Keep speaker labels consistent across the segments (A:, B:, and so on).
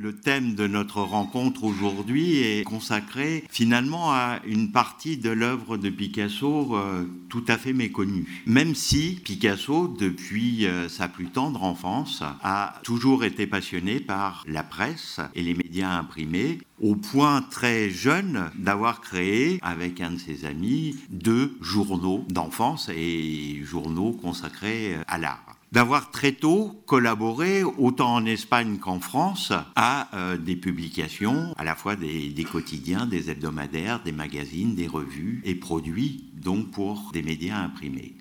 A: Le thème de notre rencontre aujourd'hui est consacré finalement à une partie de l'œuvre de Picasso euh, tout à fait méconnue. Même si Picasso, depuis euh, sa plus tendre enfance, a toujours été passionné par la presse et les médias imprimés, au point très jeune d'avoir créé, avec un de ses amis, deux journaux d'enfance et journaux consacrés à l'art d'avoir très tôt collaboré, autant en Espagne qu'en France, à euh, des publications, à la fois des, quotidiens, des hebdomadaires, des magazines, des revues, et produits donc pour des médias imprimés.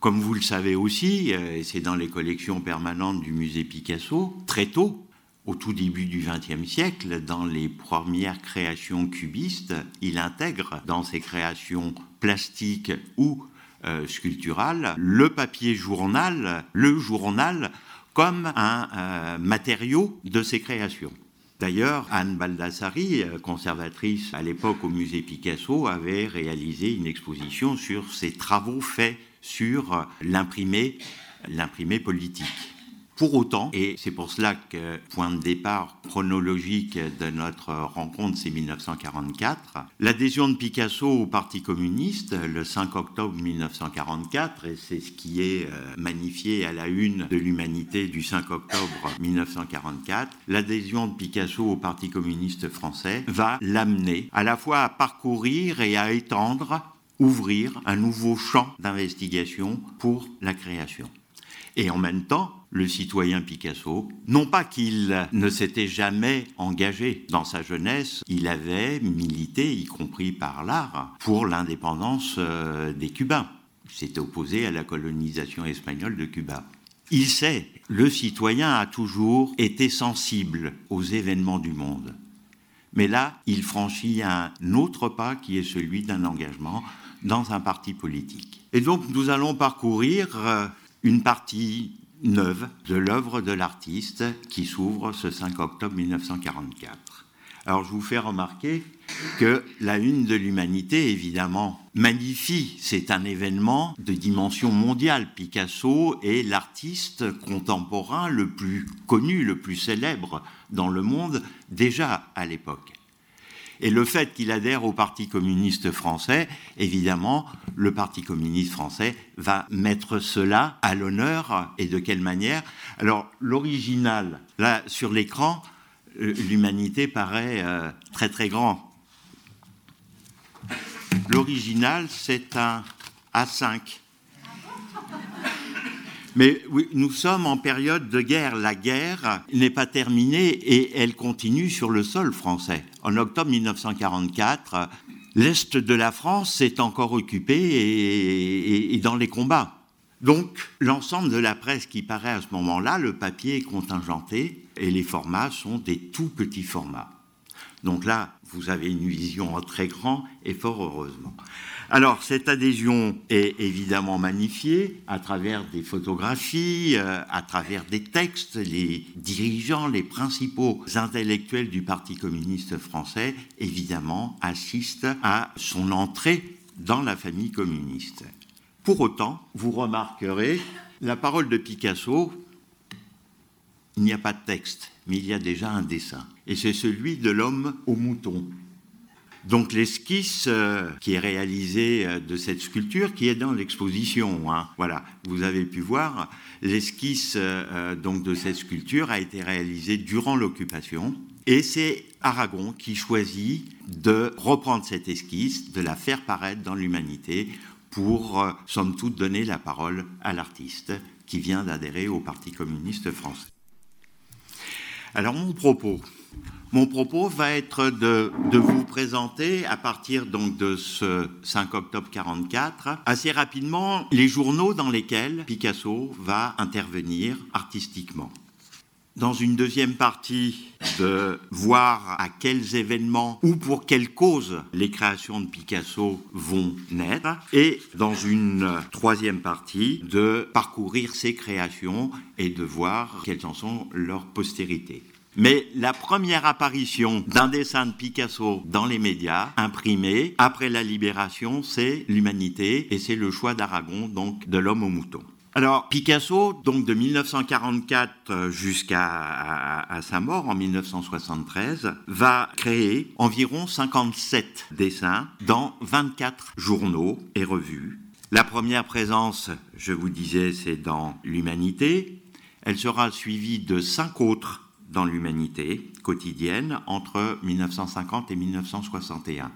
A: Comme vous le savez aussi, euh, et c'est dans les collections permanentes du musée Picasso, très tôt, au tout début du XXe siècle, dans les premières créations cubistes, il intègre dans ses créations plastiques ou euh, sculptural, le papier journal, le journal, comme un euh, matériau de ses créations. D'ailleurs, Anne Baldassari, euh, conservatrice à l'époque au musée Picasso, avait réalisé une exposition sur ses travaux faits sur l'imprimé, l'imprimé politique. Pour autant, et c'est pour cela que point de départ chronologique de notre rencontre, c'est 1944, l'adhésion de Picasso au Parti communiste le 5 octobre 1944, et c'est ce qui est euh, magnifié à la une de l'humanité du 5 octobre 1944, l'adhésion de Picasso au Parti communiste français va l'amener à la fois à parcourir et à étendre, ouvrir un nouveau champ d'investigation pour la création. Et en même temps, le citoyen Picasso, non pas qu'il ne s'était jamais engagé dans sa jeunesse, il avait milité, y compris par l'art, pour l'indépendance euh, des Cubains. Il s'était opposé à la colonisation espagnole de Cuba. Il sait, le citoyen a toujours été sensible aux événements du monde. Mais là, il franchit un autre pas qui est celui d'un engagement dans un parti politique. Et donc nous allons parcourir euh, une partie neuve de l'œuvre de l'artiste qui s'ouvre ce 5 octobre 1944. Alors je vous fais remarquer que la une de l'humanité, évidemment, magnifie. C'est un événement de dimension mondiale. Picasso est l'artiste contemporain le plus connu, le plus célèbre dans le monde déjà à l'époque. Et le fait qu'il adhère au Parti communiste français, évidemment, le Parti communiste français va mettre cela à l'honneur et de quelle manière? Alors, l'original, là, sur l'écran, euh, l'humanité paraît euh, très très grand. L'original, c'est un A5. Mais nous sommes en période de guerre. La guerre n'est pas terminée et elle continue sur le sol français. En octobre 1944, l'Est de la France est encore occupé et, et dans les combats. Donc, l'ensemble de la presse qui paraît à ce moment-là, le papier est contingenté et les formats sont des tout petits formats. Donc là, vous avez une vision en très grand et fort heureusement. Alors, cette adhésion est évidemment magnifiée à travers des photographies, euh, à travers des textes. Les dirigeants, les principaux intellectuels du Parti communiste français, évidemment, assistent à son entrée dans la famille communiste. Pour autant, vous remarquerez la parole de Picasso, il n'y a pas de texte, mais il y a déjà un dessin. Et c'est celui de l'homme au mouton. Donc l'esquisse euh, qui est réalisée euh, de cette sculpture, qui est dans l'exposition, hein, voilà, vous avez pu voir, l'esquisse euh, donc de cette sculpture a été réalisée durant l'occupation, et c'est Aragon qui choisit de reprendre cette esquisse, de la faire paraître dans l'humanité pour, somme toute, donner la parole à l'artiste qui vient d'adhérer au Parti communiste français. Alors mon propos, mon propos va être de, vous présenter, à partir donc de ce 5 octobre 44, assez rapidement les journaux dans lesquels Picasso va intervenir artistiquement. Dans une deuxième partie, de voir à quels événements ou pour quelles causes les créations de Picasso vont naître. Et dans une troisième partie, de parcourir ces créations et de voir quelles en sont leurs postérités. Mais la première apparition d'un dessin de Picasso dans les médias, imprimé après la libération, c'est l'humanité et c'est le choix d'Aragon, donc de l'homme au mouton. Alors Picasso, donc de 1944 jusqu'à sa mort en 1973, va créer environ 57 dessins dans 24 journaux et revues. La première présence, je vous disais, c'est dans l'Humanité. Elle sera suivie de cinq autres dans l'Humanité quotidienne entre 1950 et 1961.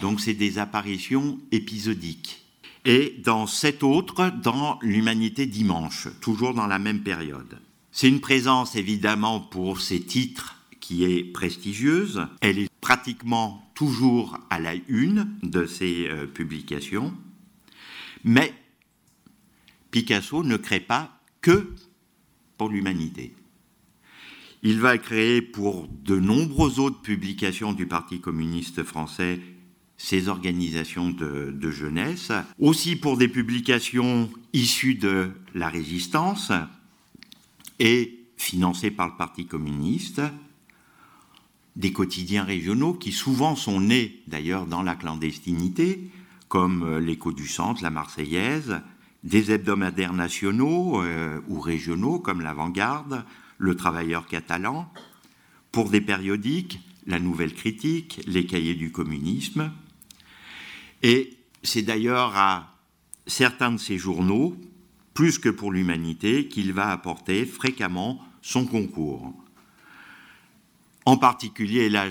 A: Donc c'est des apparitions épisodiques et dans sept autres dans l'Humanité dimanche, toujours dans la même période. C'est une présence évidemment pour ses titres qui est prestigieuse. Elle est pratiquement toujours à la une de ses euh, publications. Mais Picasso ne crée pas que pour l'humanité. Il va créer pour de nombreuses autres publications du Parti communiste français ces organisations de, jeunesse, aussi pour des publications issues de la résistance et financées par le Parti communiste, des quotidiens régionaux qui souvent sont nés d'ailleurs dans la clandestinité, comme l'Écho du Centre, la Marseillaise, des hebdomadaires nationaux euh, ou régionaux comme l'Avant-Garde, le Travailleur catalan, pour des périodiques, la Nouvelle Critique, les Cahiers du communisme, et c'est d'ailleurs à certains de ces journaux, plus que pour l'humanité, qu'il va apporter fréquemment son concours. En particulier, là,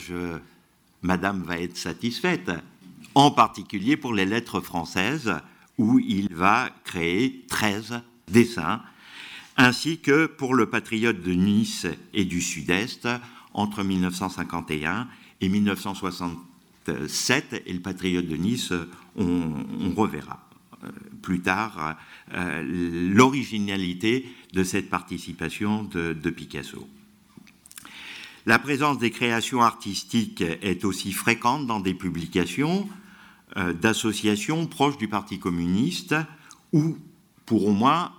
A: Madame va être satisfaite, en particulier pour les lettres françaises, où il va créer 13 dessins, ainsi que pour le Patriote de Nice et du Sud-Est entre 1951 et 1960. 7 et le Patriote de Nice, on, reverra euh, plus tard euh, l'originalité de cette participation de, Picasso. La présence des créations artistiques est aussi fréquente dans des publications euh, d'associations proches du Parti communiste ou pour au moins,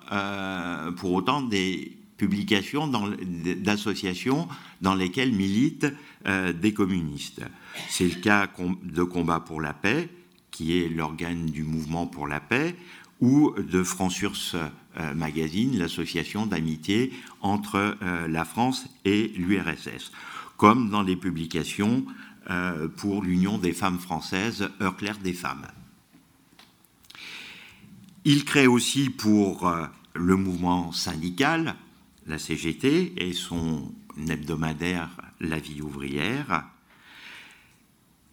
A: pour autant, des publications d'associations dans lesquelles militent euh, des communistes. C'est le cas de Combat pour la paix, qui est l'organe du mouvement pour la paix, ou de France euh, Magazine, l'association d'amitié entre euh, la France et l'URSS, comme dans les publications pour l'Union des femmes françaises, Heure claire des femmes. Il crée aussi pour le mouvement syndical, la CGT, et son hebdomadaire La vie ouvrière.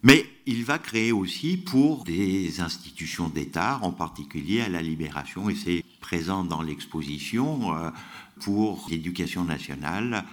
A: Mais il va créer aussi pour des institutions d'État, en particulier à la Libération, et c'est présent dans l'exposition euh, pour l'éducation nationale,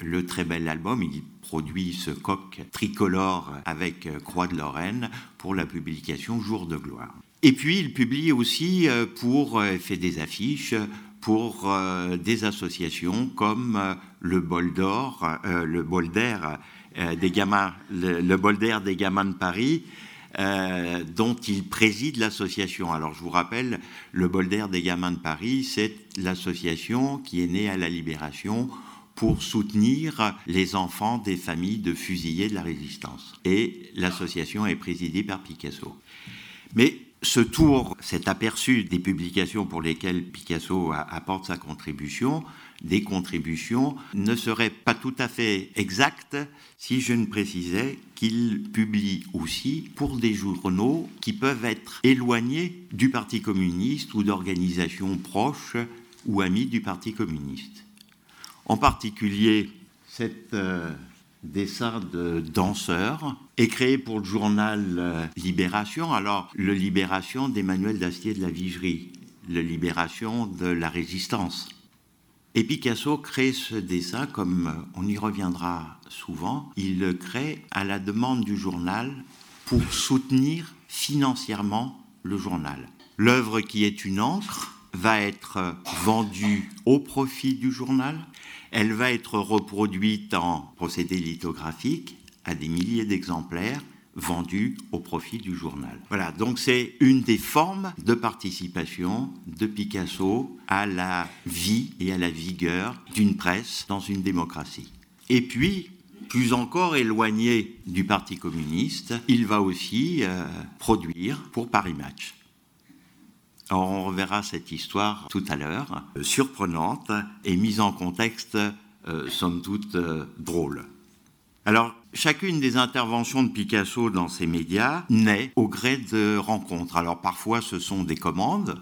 A: le très bel album. Il produit ce coq tricolore avec euh, Croix de Lorraine pour la publication Jour de gloire. Et puis il publie aussi euh, pour, fait des affiches pour euh, des associations comme euh, le Bol d'Or, euh, le Bol des gamins, le, Bol d'Air des gamins de Paris, dont il préside l'association. Alors je vous rappelle, le Bol d'Air des gamins de Paris, c'est l'association qui est née à la Libération pour soutenir les enfants des familles de fusillés de la résistance. Et l'association est présidée par Picasso. Mais ce tour, cet aperçu des publications pour lesquelles Picasso apporte sa contribution, des contributions, ne serait pas tout à fait exact si je ne précisais qu'il publie aussi pour des journaux qui peuvent être éloignés du Parti communiste ou d'organisations proches ou amies du Parti communiste. En particulier, cette euh, dessin de danseurs est créé pour le journal euh, Libération. Alors, le Libération d'Emmanuel Dastier de la Vigerie, le Libération de la Résistance. Et Picasso crée ce dessin, comme euh, on y reviendra souvent, il le crée à la demande du journal pour soutenir financièrement le journal. L'œuvre qui est une encre va être vendue au profit du journal elle va être reproduite en procédé lithographique à des milliers d'exemplaires vendus au profit du journal. Voilà, donc c'est une des formes de participation de Picasso à la vie et à la vigueur d'une presse dans une démocratie. Et puis, plus encore éloigné du Parti communiste, il va aussi euh, produire pour Paris Match. On reverra cette histoire tout à l'heure, euh, surprenante et mise en contexte, euh, somme toute, euh, drôle. Alors, chacune des interventions de Picasso dans ces médias naît au gré de rencontres. Alors, parfois, ce sont des commandes.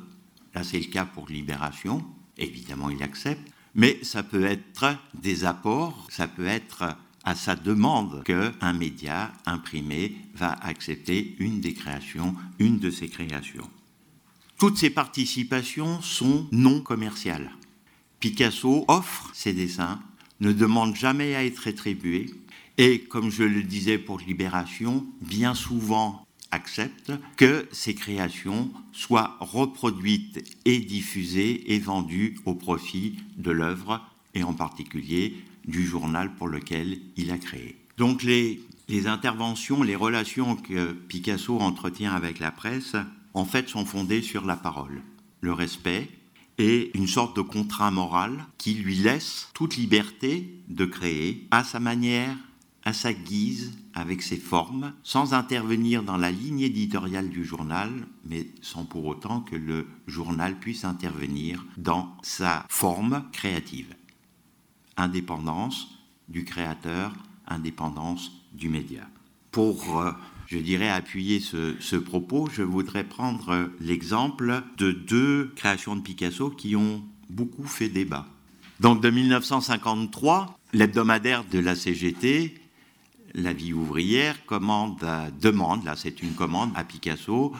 A: Là, c'est le cas pour Libération. Évidemment, il accepte. Mais ça peut être des apports, ça peut être à sa demande qu'un média imprimé va accepter une des créations, une de ses créations. Toutes ces participations sont non commerciales. Picasso offre ses dessins, ne demande jamais à être rétribué et, comme je le disais pour Libération, bien souvent accepte que ses créations soient reproduites et diffusées et vendues au profit de l'œuvre et en particulier du journal pour lequel il a créé. Donc les, les interventions, les relations que Picasso entretient avec la presse en fait, sont fondées sur la parole, le respect et une sorte de contrat moral qui lui laisse toute liberté de créer à sa manière, à sa guise, avec ses formes, sans intervenir dans la ligne éditoriale du journal, mais sans pour autant que le journal puisse intervenir dans sa forme créative. Indépendance du créateur, indépendance du média. Pour euh, je dirais, appuyer ce, propos, je voudrais prendre l'exemple de deux créations de Picasso qui ont beaucoup fait débat. Donc de 1953, l'hebdomadaire de la CGT, La vie ouvrière, commande, demande, là c'est une commande à Picasso,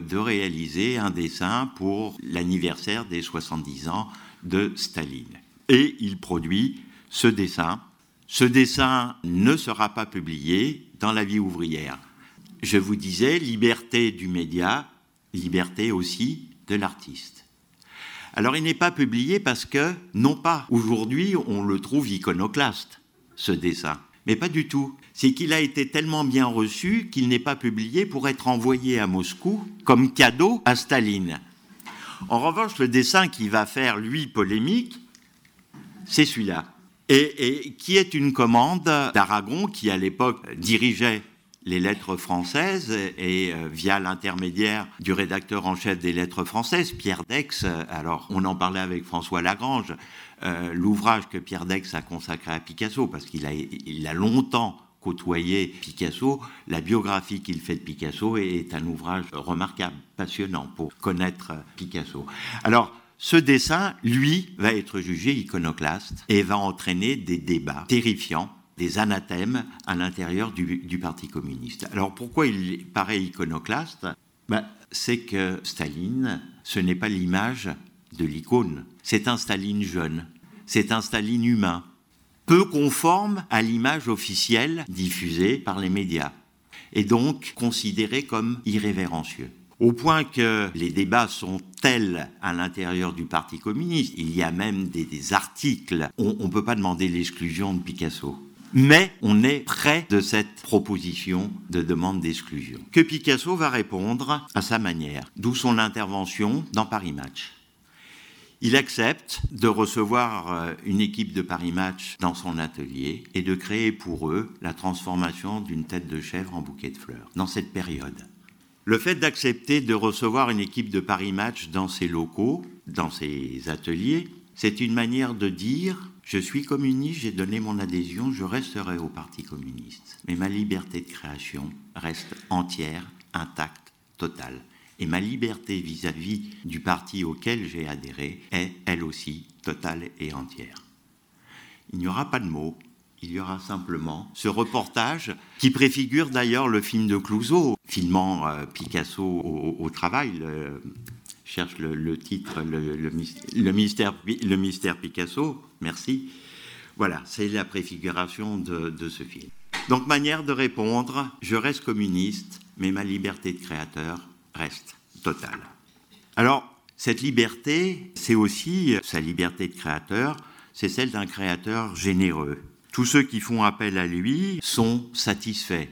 A: de réaliser un dessin pour l'anniversaire des 70 ans de Staline. Et il produit ce dessin. Ce dessin ne sera pas publié dans La vie ouvrière je vous disais, liberté du média, liberté aussi de l'artiste. Alors il n'est pas publié parce que, non pas aujourd'hui on le trouve iconoclaste, ce dessin, mais pas du tout. C'est qu'il a été tellement bien reçu qu'il n'est pas publié pour être envoyé à Moscou comme cadeau à Staline. En revanche, le dessin qui va faire, lui, polémique, c'est celui-là. Et, qui est une commande d'Aragon qui, à l'époque, dirigeait les lettres françaises et euh, via l'intermédiaire du rédacteur en chef des lettres françaises, Pierre Dex, euh, alors on en parlait avec François Lagrange, euh, l'ouvrage que Pierre Dex a consacré à Picasso, parce qu'il a, a longtemps côtoyé Picasso, la biographie qu'il fait de Picasso est un ouvrage remarquable, passionnant pour connaître Picasso. Alors, ce dessin, lui, va être jugé iconoclaste et va entraîner des débats terrifiants des anathèmes à l'intérieur du, Parti communiste. Alors pourquoi il paraît iconoclaste? Ben, C'est que Staline, ce n'est pas l'image de l'icône, c'est un Staline jeune, c'est un Staline humain, peu conforme à l'image officielle diffusée par les médias, et donc considéré comme irrévérencieux. Au point que les débats sont tels à l'intérieur du Parti communiste, il y a même des, articles, on ne peut pas demander l'exclusion de Picasso mais on est près de cette proposition de demande d'exclusion. Que Picasso va répondre à sa manière, d'où son intervention dans Paris Match. Il accepte de recevoir euh, une équipe de Paris Match dans son atelier et de créer pour eux la transformation d'une tête de chèvre en bouquet de fleurs dans cette période. Le fait d'accepter de recevoir une équipe de Paris Match dans ses locaux, dans ses ateliers, c'est une manière de dire je suis communiste, j'ai donné mon adhésion, je resterai au Parti communiste. Mais ma liberté de création reste entière, intacte, totale. Et ma liberté vis-à-vis du parti auquel j'ai adhéré est, elle aussi, totale et entière. Il n'y aura pas de mots, il y aura simplement ce reportage qui préfigure d'ailleurs le film de Clouseau, filmant euh, Picasso au, travail, cherche le, titre, le, mystère, le mystère Picasso, merci. Voilà, c'est la préfiguration de, de, ce film. Donc, manière de répondre, je reste communiste, mais ma liberté de créateur reste totale. Alors, cette liberté, c'est aussi sa liberté de créateur, c'est celle d'un créateur généreux. Tous ceux qui font appel à lui sont satisfaits.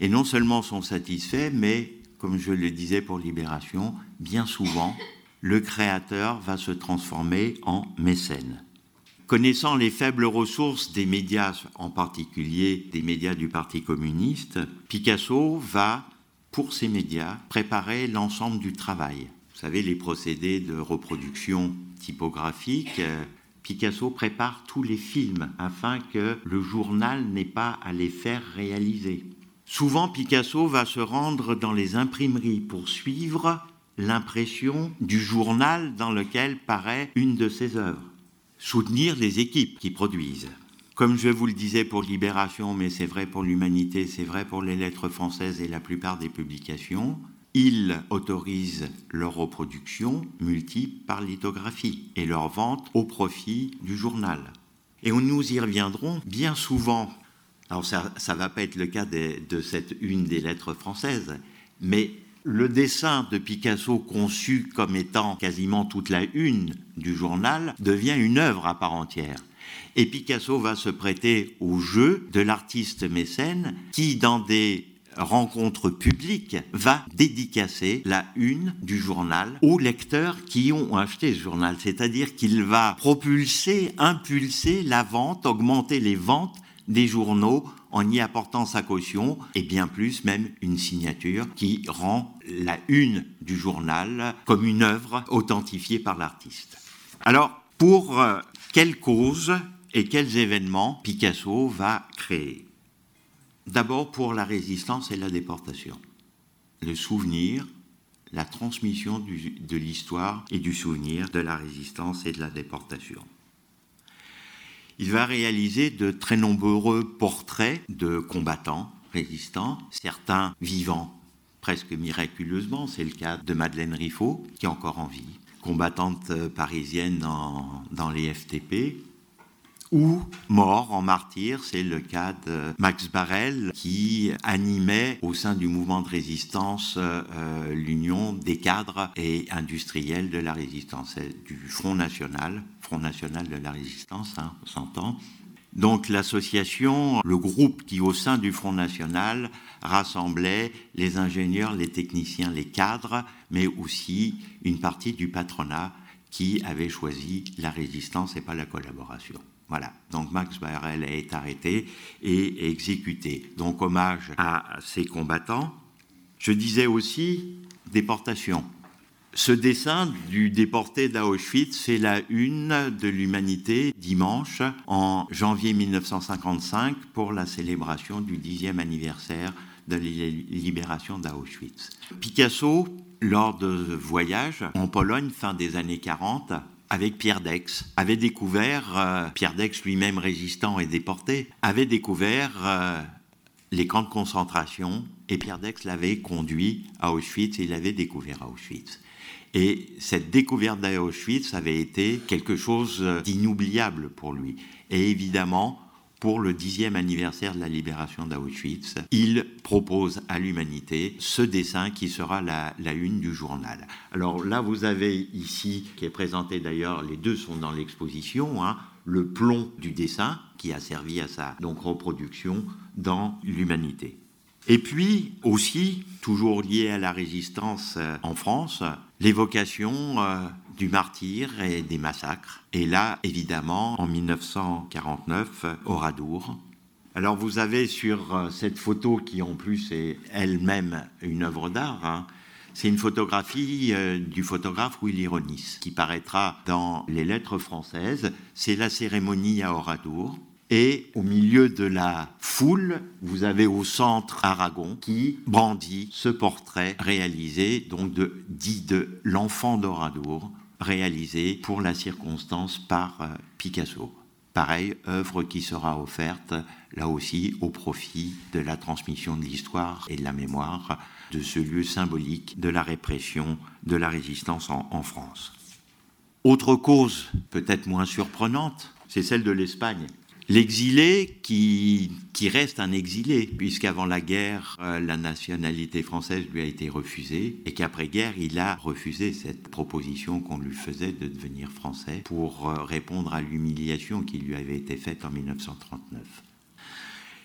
A: Et non seulement sont satisfaits, mais comme je le disais pour Libération, bien souvent, le créateur va se transformer en mécène. Connaissant les faibles ressources des médias, en particulier des médias du Parti communiste, Picasso va, pour ces médias, préparer l'ensemble du travail. vous savez, les procédés de reproduction typographique, euh, Picasso prépare tous les films afin que le journal n'ait pas à les faire réaliser. Souvent, Picasso va se rendre dans les imprimeries pour suivre l'impression du journal dans lequel paraît une de ses œuvres. Soutenir les équipes qui produisent. Comme je vous le disais pour Libération, mais c'est vrai pour l'Humanité, c'est vrai pour les lettres françaises et la plupart des publications, il autorise leur reproduction multiple par lithographie et leur vente au profit du journal. Et nous y reviendrons bien souvent. Alors ça ne va pas être le cas de cette une des lettres françaises, mais le dessin de Picasso conçu comme étant quasiment toute la une du journal devient une œuvre à part entière. Et Picasso va se prêter au jeu de l'artiste mécène qui, dans des rencontre publique va dédicacer la une du journal aux lecteurs qui ont acheté ce journal. C'est-à-dire qu'il va propulser, impulser la vente, augmenter les ventes des journaux en y apportant sa caution et bien plus même une signature qui rend la une du journal comme une œuvre authentifiée par l'artiste. Alors, pour euh, quelles causes et quels événements Picasso va créer? D'abord pour la résistance et la déportation. Le souvenir, la transmission de l'histoire et du souvenir de la résistance et de la déportation. Il va réaliser de très nombreux portraits de combattants résistants, certains vivants presque miraculeusement, c'est le cas de Madeleine Riffaut, qui est encore en vie, combattante parisienne dans, dans les FTP, ou mort en martyr. C'est le cas de Max Barrel qui animait au sein du mouvement de résistance euh, euh, l'union des cadres et industriels de la résistance, du Front National, Front National de la Résistance, hein, on s'entend. Donc l'association, le groupe qui au sein du Front National rassemblait les ingénieurs, les techniciens, les cadres, mais aussi une partie du patronat qui avait choisi la résistance et pas la collaboration. Voilà, donc Max Barrel est arrêté et exécuté. Donc hommage à ces combattants. Je disais aussi déportation. Ce dessin du déporté d'Auschwitz fait la une de l'humanité dimanche en janvier 1955 pour la célébration du dixième anniversaire de la libération d'Auschwitz. Picasso, lors de voyage en Pologne fin des années 40, avec Pierre Dex, avait découvert, euh, Pierre Dex lui-même résistant et déporté, avait découvert euh, les camps de concentration et Pierre Dex l'avait conduit à Auschwitz et il avait découvert Auschwitz. Et cette découverte d'Auschwitz avait été quelque chose d'inoubliable pour lui. Et évidemment, pour le dixième anniversaire de la libération d'Auschwitz, il propose à l'humanité ce dessin qui sera la, une du journal. Alors là, vous avez ici, qui est présenté d'ailleurs, les deux sont dans l'exposition, hein, le plomb du dessin qui a servi à sa donc, reproduction dans l'humanité. Et puis aussi, toujours lié à la résistance euh, en France, l'évocation euh, du martyr et des massacres. Et là, évidemment, en 1949, au Radour. Alors vous avez sur euh, cette photo, qui en plus est elle-même une œuvre d'art, hein, c'est une photographie euh, du photographe Willy Ronis, qui paraîtra dans les lettres françaises. C'est la cérémonie à Oradour. Et au milieu de la foule, vous avez au centre Aragon qui brandit ce portrait réalisé, donc de, dit de l'enfant d'Oradour, réalisé pour la circonstance par euh, Picasso. Pareil, œuvre qui sera offerte là aussi au profit de la transmission de l'histoire et de la mémoire de ce lieu symbolique de la répression de la résistance en France. Autre cause peut-être moins surprenante, c'est celle de l'Espagne. L'exilé qui, reste un exilé, puisqu'avant la guerre, euh, la nationalité française lui a été refusée, et qu'après-guerre, il a refusé cette proposition qu'on lui faisait de devenir français pour euh, répondre à l'humiliation qui lui avait été faite en 1939.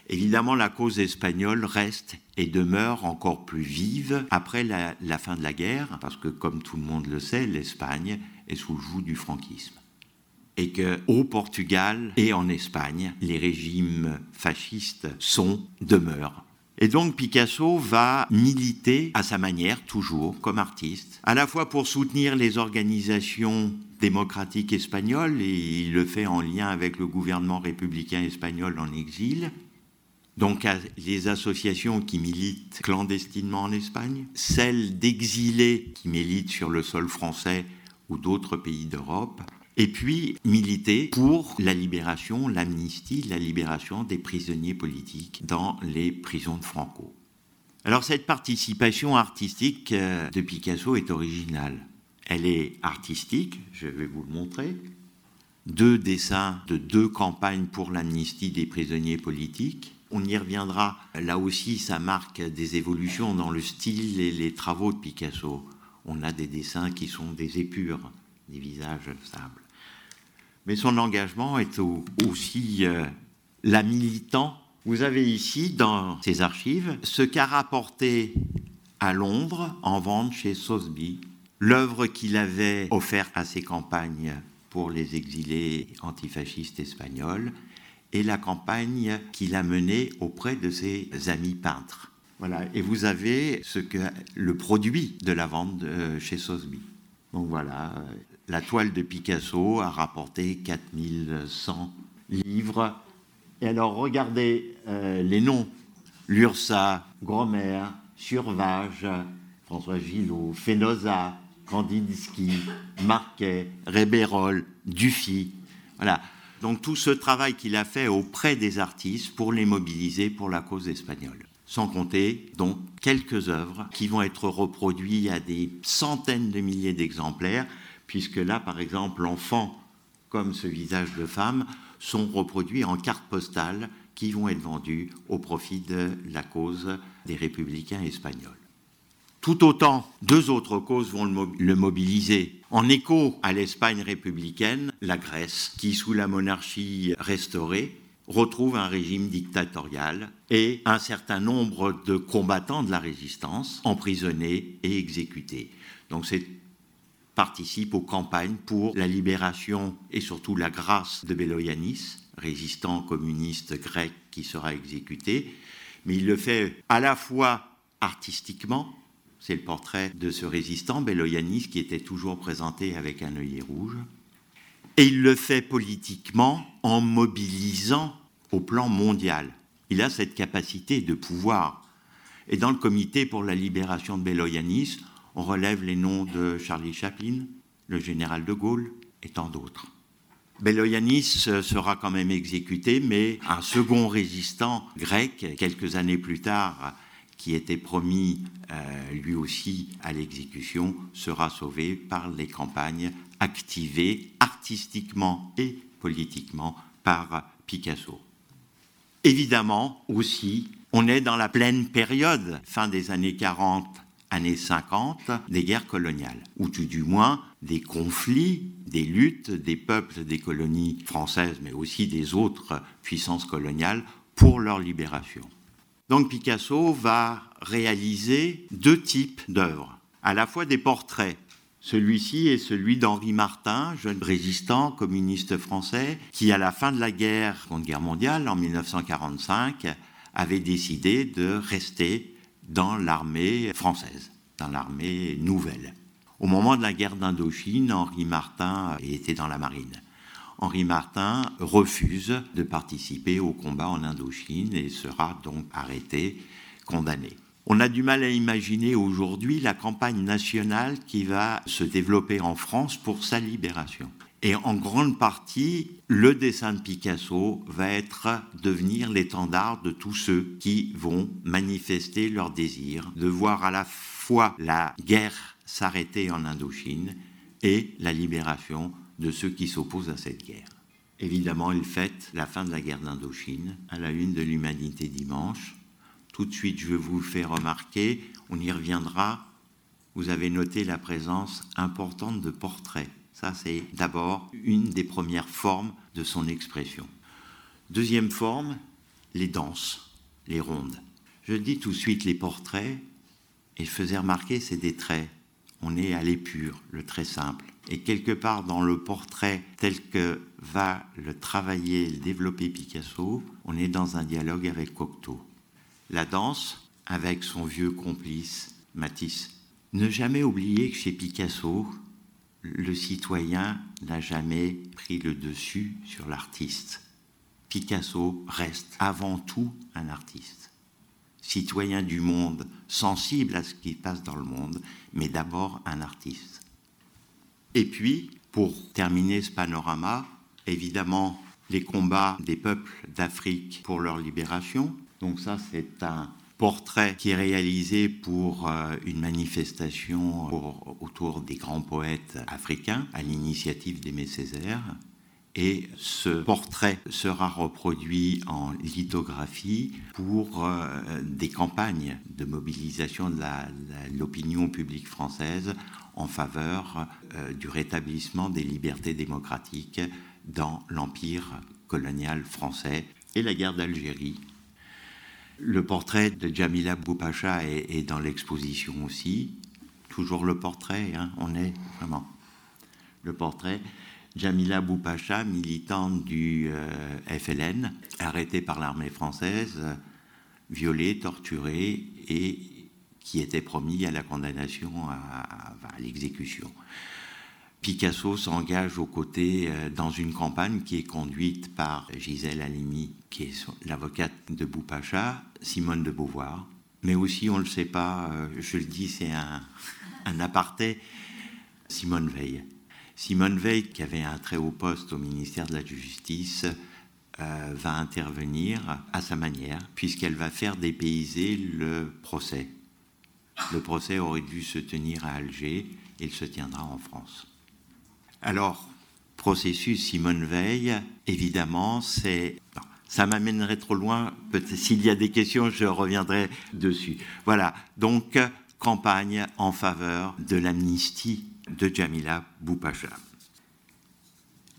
A: Évidemment, la cause espagnole reste et demeure encore plus vive après la, la fin de la guerre, parce que comme tout le monde le sait, l'Espagne est sous le joug du franquisme et que au Portugal et en Espagne, les régimes fascistes sont demeurent. Et donc Picasso va militer à sa manière, toujours comme artiste, à la fois pour soutenir les organisations démocratiques espagnoles, et il le fait en lien avec le gouvernement républicain espagnol en exil, donc les associations qui militent clandestinement en Espagne, celles d'exilés qui militent sur le sol français ou d'autres pays d'Europe, et puis militer pour la libération, l'amnistie, la libération des prisonniers politiques dans les prisons de Franco. Alors cette participation artistique euh, de Picasso est originale. Elle est artistique, je vais vous le montrer. Deux dessins de deux campagnes pour l'amnistie des prisonniers politiques. On y reviendra. Là aussi, ça marque des évolutions dans le style et les travaux de Picasso. On a des dessins qui sont des épures, des visages stables mais son engagement est aussi euh, la militant. Vous avez ici, dans ses archives, ce qu'a rapporté à Londres, en vente chez Sotheby, l'œuvre qu'il avait offerte à ses campagnes pour les exilés antifascistes espagnols et la campagne qu'il a menée auprès de ses amis peintres. Voilà, et vous avez ce que, le produit de la vente euh, chez Sotheby. Donc voilà, la toile de Picasso a rapporté 4100 livres. Et alors regardez euh, les noms. Lursa, Gromère, Survage, François Gillot, Fenosa, Kandinsky, Marquet, Rébérol, Dufy. Voilà. Donc tout ce travail qu'il a fait auprès des artistes pour les mobiliser pour la cause espagnole. Sans compter donc quelques œuvres qui vont être reproduites à des centaines de milliers d'exemplaires puisque là, par exemple, l'enfant, comme ce visage de femme, sont reproduits en cartes postales qui vont être vendues au profit de la cause des républicains espagnols. Tout autant, deux autres causes vont le mobiliser. En écho à l'Espagne républicaine, la Grèce, qui sous la monarchie restaurée, retrouve un régime dictatorial et un certain nombre de combattants de la résistance emprisonnés et exécutés. Donc c'est participe aux campagnes pour la libération et surtout la grâce de Beloyanis, résistant communiste grec qui sera exécuté. Mais il le fait à la fois artistiquement, c'est le portrait de ce résistant, Beloyanis, qui était toujours présenté avec un œillet rouge, et il le fait politiquement en mobilisant au plan mondial. Il a cette capacité de pouvoir. Et dans le comité pour la libération de Beloyanis, on relève les noms de Charlie Chaplin, le général de Gaulle et tant d'autres. Beloyanis sera quand même exécuté, mais un second résistant grec, quelques années plus tard, qui était promis euh, lui aussi à l'exécution, sera sauvé par les campagnes activées artistiquement et politiquement par Picasso. Évidemment aussi, on est dans la pleine période, fin des années 40 années 50 des guerres coloniales, ou tout du moins des conflits, des luttes des peuples des colonies françaises, mais aussi des autres puissances coloniales pour leur libération. Donc Picasso va réaliser deux types d'œuvres, à la fois des portraits. Celui-ci est celui d'Henri Martin, jeune résistant communiste français, qui à la fin de la guerre, guerre mondiale, en 1945, avait décidé de rester dans l'armée française, dans l'armée nouvelle. Au moment de la guerre d'Indochine, Henri Martin était dans la marine. Henri Martin refuse de participer au combat en Indochine et sera donc arrêté, condamné. On a du mal à imaginer aujourd'hui la campagne nationale qui va se développer en France pour sa libération. Et en grande partie, le dessin de Picasso va être devenir l'étendard de tous ceux qui vont manifester leur désir de voir à la fois la guerre s'arrêter en Indochine et la libération de ceux qui s'opposent à cette guerre. Évidemment, il fête la fin de la guerre d'Indochine à la une de l'Humanité dimanche. Tout de suite, je vous faire remarquer, on y reviendra, vous avez noté la présence importante de portraits c'est d'abord une des premières formes de son expression. Deuxième forme, les danses, les rondes. Je dis tout de suite les portraits, et je faisais remarquer, c'est des traits. On est à l'épure, le très simple. Et quelque part dans le portrait tel que va le travailler, le développer Picasso, on est dans un dialogue avec Cocteau. la danse avec son vieux complice Matisse. Ne jamais oublier que chez Picasso, le citoyen n'a jamais pris le dessus sur l'artiste. Picasso reste avant tout un artiste, citoyen du monde, sensible à ce qui passe dans le monde, mais d'abord un artiste. Et puis, pour terminer ce panorama, évidemment, les combats des peuples d'Afrique pour leur libération. Donc ça, c'est un portrait qui est réalisé pour euh, une manifestation autour des grands poètes africains à l'initiative d'Aimé Césaire. Et ce portrait sera reproduit en lithographie pour euh, des campagnes de mobilisation de l'opinion publique française en faveur euh, du rétablissement des libertés démocratiques dans l'empire colonial français et la guerre d'Algérie. Le portrait de Jamila Boupacha est, dans l'exposition aussi. Toujours le portrait, hein, on est vraiment. Le portrait. Jamila Boupacha, militante du euh, FLN, arrêtée par l'armée française, violée, torturée et qui était promis à la condamnation, à, l'exécution. Picasso s'engage aux côtés euh, dans une campagne qui est conduite par Gisèle Halimi, qui est l'avocate de Boupacha, Simone de Beauvoir, mais aussi, on ne le sait pas, euh, je le dis, c'est un, un aparté, Simone Veil. Simone Veil, qui avait un très haut poste au ministère de la Justice, euh, va intervenir à sa manière, puisqu'elle va faire dépayser le procès. Le procès aurait dû se tenir à Alger, il se tiendra en France. Alors, processus Simone Veil, évidemment, c'est... ça m'amènerait trop loin, s'il y a des questions, je reviendrai dessus. Voilà, donc campagne en faveur de l'amnistie de Jamila Boupacha.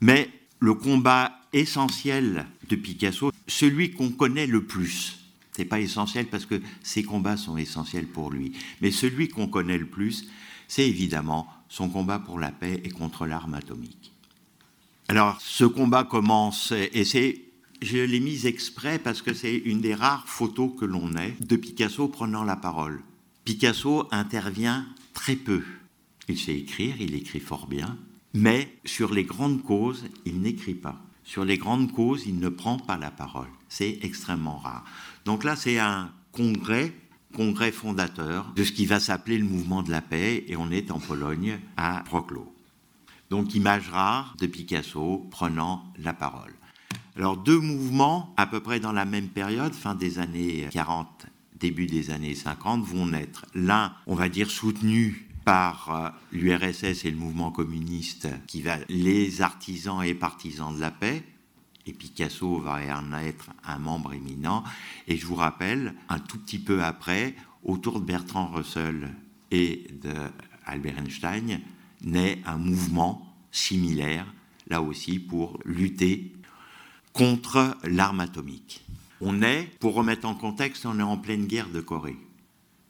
A: Mais le combat essentiel de Picasso, celui qu'on connaît le plus, c'est pas essentiel parce que ses combats sont essentiels pour lui, mais celui qu'on connaît le plus, c'est évidemment son combat pour la paix et contre l'arme atomique. Alors, ce combat commence, et c'est, je l'ai mis exprès parce que c'est une des rares photos que l'on ait de Picasso prenant la parole. Picasso intervient très peu il sait écrire, il écrit fort bien, mais sur les grandes causes, il n'écrit pas. Sur les grandes causes, il ne prend pas la parole. C'est extrêmement rare. Donc là, c'est un congrès, congrès fondateur de ce qui va s'appeler le mouvement de la paix, et on est en Pologne, à Wrocław. Donc image rare de Picasso prenant la parole. Alors deux mouvements, à peu près dans la même période, fin des années 40, début des années 50, vont naître. L'un, on va dire, soutenu par euh, l'URSS et le mouvement communiste qui va les artisans et partisans de la paix, et Picasso va en être un membre éminent. Et je vous rappelle, un tout petit peu après, autour de Bertrand Russell et d'Albert Einstein, naît un mouvement similaire, là aussi, pour lutter contre l'arme atomique. On est, pour remettre en contexte, on est en pleine guerre de Corée.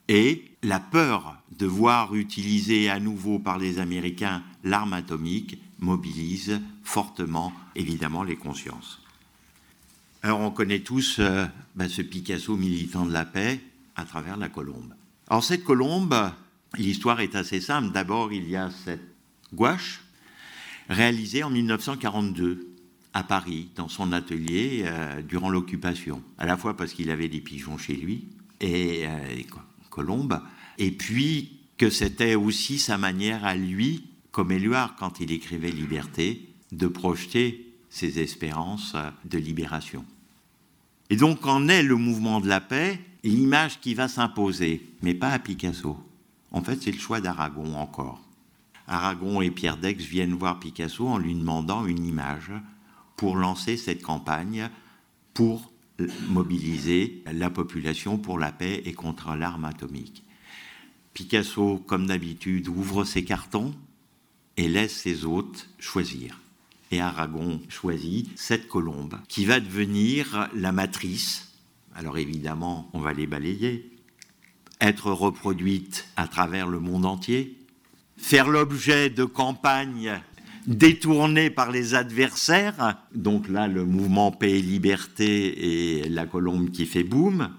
A: Et la peur de voir utiliser à nouveau par les Américains l'arme atomique mobilise fortement, évidemment, les consciences. Alors on connaît tous euh, ben, ce Picasso militant de la paix à travers la colombe. Alors cette colombe, l'histoire est assez simple. D'abord, il y a cette gouache réalisée en 1942 à Paris, dans son atelier, euh, durant l'occupation. À la fois parce qu'il avait des pigeons chez lui, et, euh, Colombe, et puis que c'était aussi sa manière à lui, comme Éluard quand il écrivait Liberté, de projeter ses espérances de libération. Et donc en est le mouvement de la paix, l'image qui va s'imposer, mais pas à Picasso. En fait, c'est le choix d'Aragon encore. Aragon et Pierre Dex viennent voir Picasso en lui demandant une image pour lancer cette campagne pour mobiliser la population pour la paix et contre l'arme atomique. Picasso, comme d'habitude, ouvre ses cartons et laisse ses hôtes choisir. Et Aragon choisit cette colombe qui va devenir la matrice. Alors évidemment, on va les balayer. Être reproduite à travers le monde entier. Faire l'objet de campagnes détourné par les adversaires. Donc là, le mouvement paix et liberté et la colombe qui fait boum.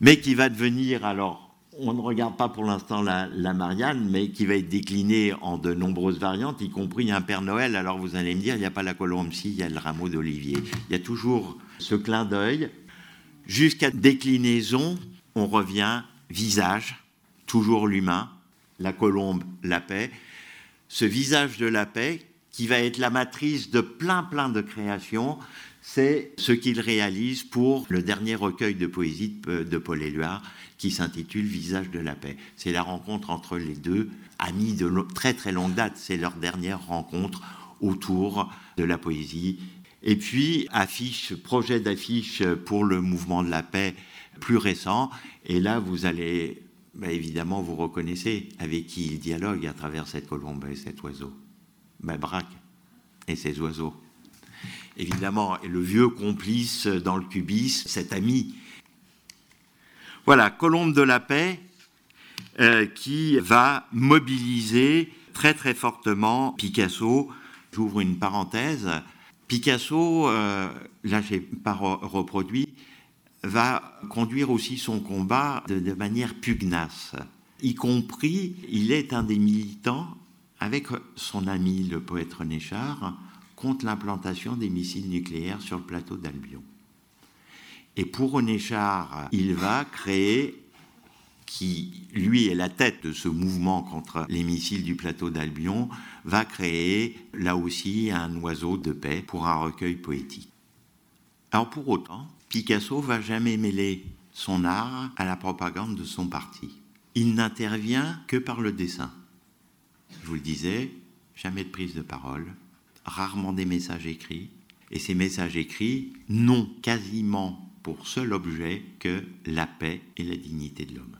A: mais qui va devenir alors on ne regarde pas pour l'instant la, Marianne, mais qui va être déclinée en de nombreuses variantes, y compris un Père Noël. Alors vous allez me dire, il n'y a pas la colombe, si, il y a le rameau d'olivier. Il y a toujours ce clin d'œil. Jusqu'à déclinaison, on revient visage, toujours l'humain, la colombe, la paix. Ce visage de la paix qui va être la matrice de plein plein de créations, c'est ce qu'il réalise pour le dernier recueil de poésie de Paul Éluard qui s'intitule Visage de la paix. C'est la rencontre entre les deux amis de très très longue date. C'est leur dernière rencontre autour de la poésie. Et puis, affiche, projet d'affiche pour le mouvement de la paix plus récent. Et là, vous allez, bah, évidemment, vous reconnaissez avec qui il dialogue à travers cette colombe et cet oiseau. Bah, Braque et ses oiseaux. Évidemment, et le vieux complice dans le cubisme, cet ami voilà, Colombe de la paix euh, qui va mobiliser très très fortement Picasso. J'ouvre une parenthèse. Picasso, euh, là j'ai pas reproduit, va conduire aussi son combat de, manière pugnace. Y compris, il est un des militants, avec son ami le poète René Char, contre l'implantation des missiles nucléaires sur le plateau d'Albion. Et pour René Char, il va créer, qui lui est la tête de ce mouvement contre les missiles du plateau d'Albion, va créer là aussi un oiseau de paix pour un recueil poétique. Alors pour autant, Picasso va jamais mêler son art à la propagande de son parti. Il n'intervient que par le dessin. Je vous le disais, jamais de prise de parole, rarement des messages écrits, et ces messages écrits n'ont quasiment pour seul objet que la paix et la dignité de l'homme.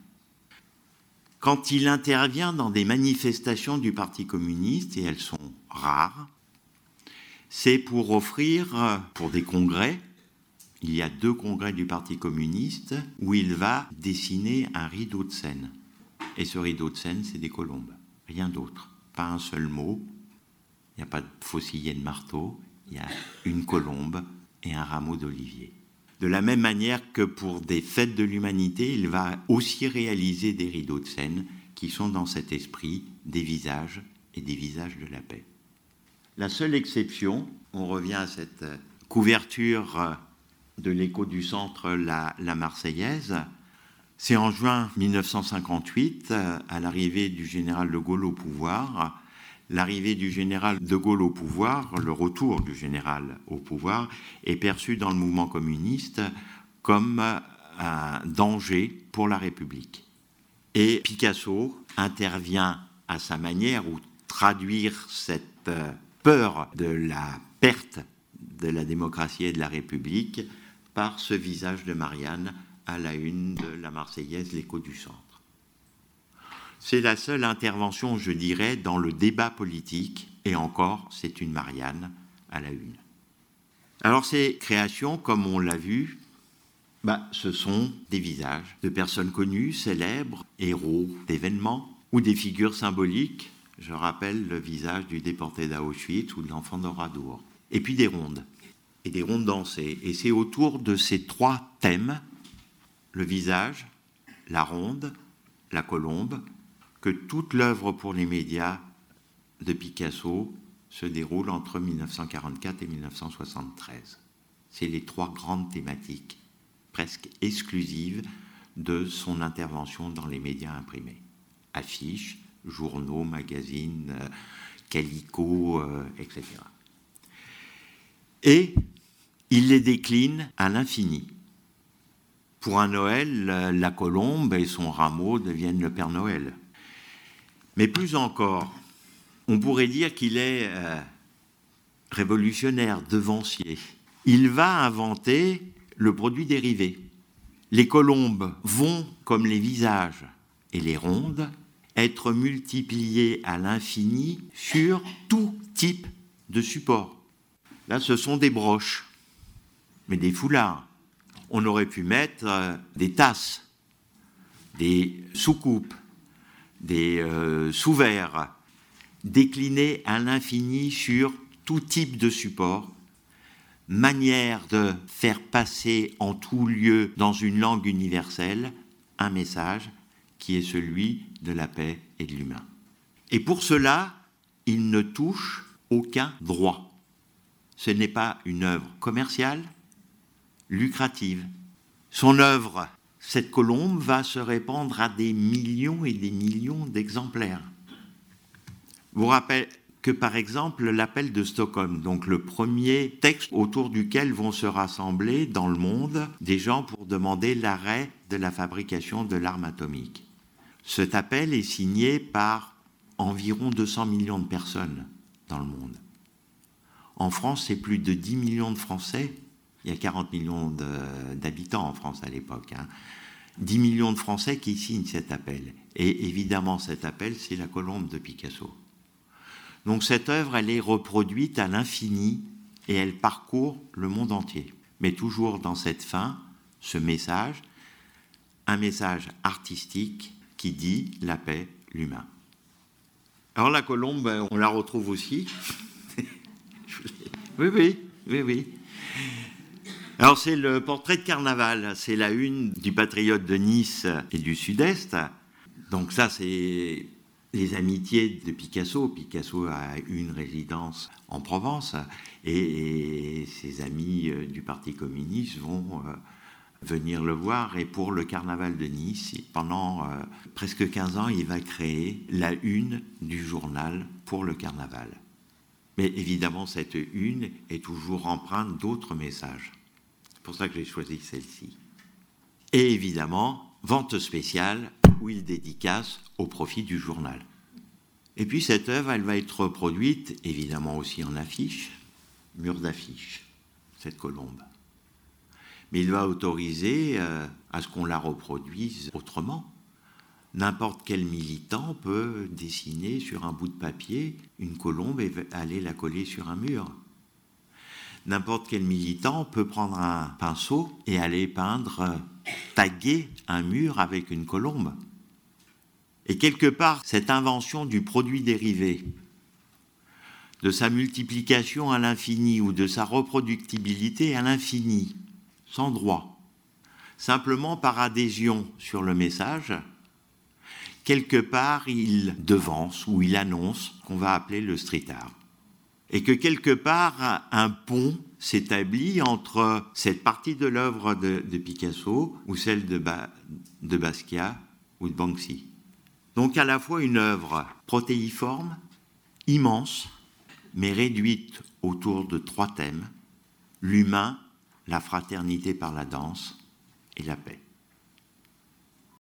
A: Quand il intervient dans des manifestations du Parti communiste, et elles sont rares, c'est pour offrir, pour des congrès, il y a deux congrès du Parti communiste, où il va dessiner un rideau de scène. Et ce rideau de scène, c'est des colombes, rien d'autre. Pas un seul mot, il n'y a pas de faucillet de marteau, il y a une colombe et un rameau d'olivier. De la même manière que pour des fêtes de l'humanité, il va aussi réaliser des rideaux de scène qui sont dans cet esprit des visages et des visages de la paix. La seule exception, on revient à cette couverture de l'écho du centre, la, la Marseillaise, c'est en juin 1958, à l'arrivée du général de Gaulle au pouvoir, l'arrivée du général de Gaulle au pouvoir, le retour du général au pouvoir, est perçu dans le mouvement communiste comme un danger pour la République. Et Picasso intervient à sa manière ou traduire cette peur de la perte de la démocratie et de la République par ce visage de Marianne à la une de la Marseillaise, l'écho du centre. C'est la seule intervention, je dirais, dans le débat politique, et encore, c'est une Marianne à la une. Alors ces créations, comme on l'a vu, bah, ce sont des visages de personnes connues, célèbres, héros d'événements, ou des figures symboliques. Je rappelle le visage du déporté d'Auschwitz ou de l'enfant d'Oradour. Et puis des rondes, et des rondes dansées. Et c'est autour de ces trois thèmes, le visage, la ronde, la colombe, que toute l'œuvre pour les médias de Picasso se déroule entre 1944 et 1973. C'est les trois grandes thématiques presque exclusives de son intervention dans les médias imprimés. Affiches, journaux, magazines, euh, calico, euh, etc. Et il les décline à l'infini. Pour un Noël, la colombe et son rameau deviennent le Père Noël. Mais plus encore, on pourrait dire qu'il est euh, révolutionnaire, devancier. Il va inventer le produit dérivé. Les colombes vont, comme les visages et les rondes, être multipliées à l'infini sur tout type de support. Là, ce sont des broches, mais des foulards. On aurait pu mettre euh, des tasses, des soucoupes, des euh, sous-verts déclinés à l'infini sur tout type de support, manière de faire passer en tout lieu dans une langue universelle un message qui est celui de la paix et de l'humain. Et pour cela, il ne touche aucun droit. Ce n'est pas une œuvre commerciale, lucrative. Son œuvre, cette colombe, va se répandre à des millions et des millions d'exemplaires. Vous rappelez que par exemple l'appel de Stockholm, donc le premier texte autour duquel vont se rassembler dans le monde des gens pour demander l'arrêt de la fabrication de l'arme atomique. Cet appel est signé par environ 200 millions de personnes dans le monde. En France, c'est plus de 10 millions de Français. Il y a 40 millions d'habitants en France à l'époque. 10 hein. millions de Français qui signent cet appel. Et évidemment, cet appel, c'est la colombe de Picasso. Donc cette œuvre, elle est reproduite à l'infini et elle parcourt le monde entier. Mais toujours dans cette fin, ce message, un message artistique qui dit la paix, l'humain. Alors la colombe, on la retrouve aussi. oui, oui, oui, oui. Alors c'est le portrait de carnaval, c'est la une du patriote de Nice et du Sud-Est. Donc ça, c'est les amitiés de Picasso. Picasso a une résidence en Provence et, ses amis euh, du Parti communiste vont euh, venir le voir et pour le carnaval de Nice, pendant euh, presque 15 ans, il va créer la une du journal pour le carnaval. Mais évidemment, cette une est toujours empreinte d'autres messages. C'est pour ça que j'ai choisi celle-ci. Et évidemment, vente spéciale où il dédicace au profit du journal. Et puis cette œuvre, elle va être reproduite évidemment aussi en affiche, mur d'affiche, cette colombe. Mais il va autoriser euh, à ce qu'on la reproduise autrement. N'importe quel militant peut dessiner sur un bout de papier une colombe et aller la coller sur un mur. N'importe quel militant peut prendre un pinceau et aller peindre, taguer un mur avec une colombe. Et quelque part, cette invention du produit dérivé, de sa multiplication à l'infini ou de sa reproductibilité à l'infini, sans droit, simplement par adhésion sur le message, quelque part il devance ou il annonce qu'on va appeler le street art. Et que quelque part un pont s'établit entre cette partie de l'œuvre de, Picasso ou celle de, de Basquiat ou de Banksy. Donc à la fois une œuvre protéiforme, immense, mais réduite autour de trois thèmes, l'humain, la fraternité par la danse et la paix.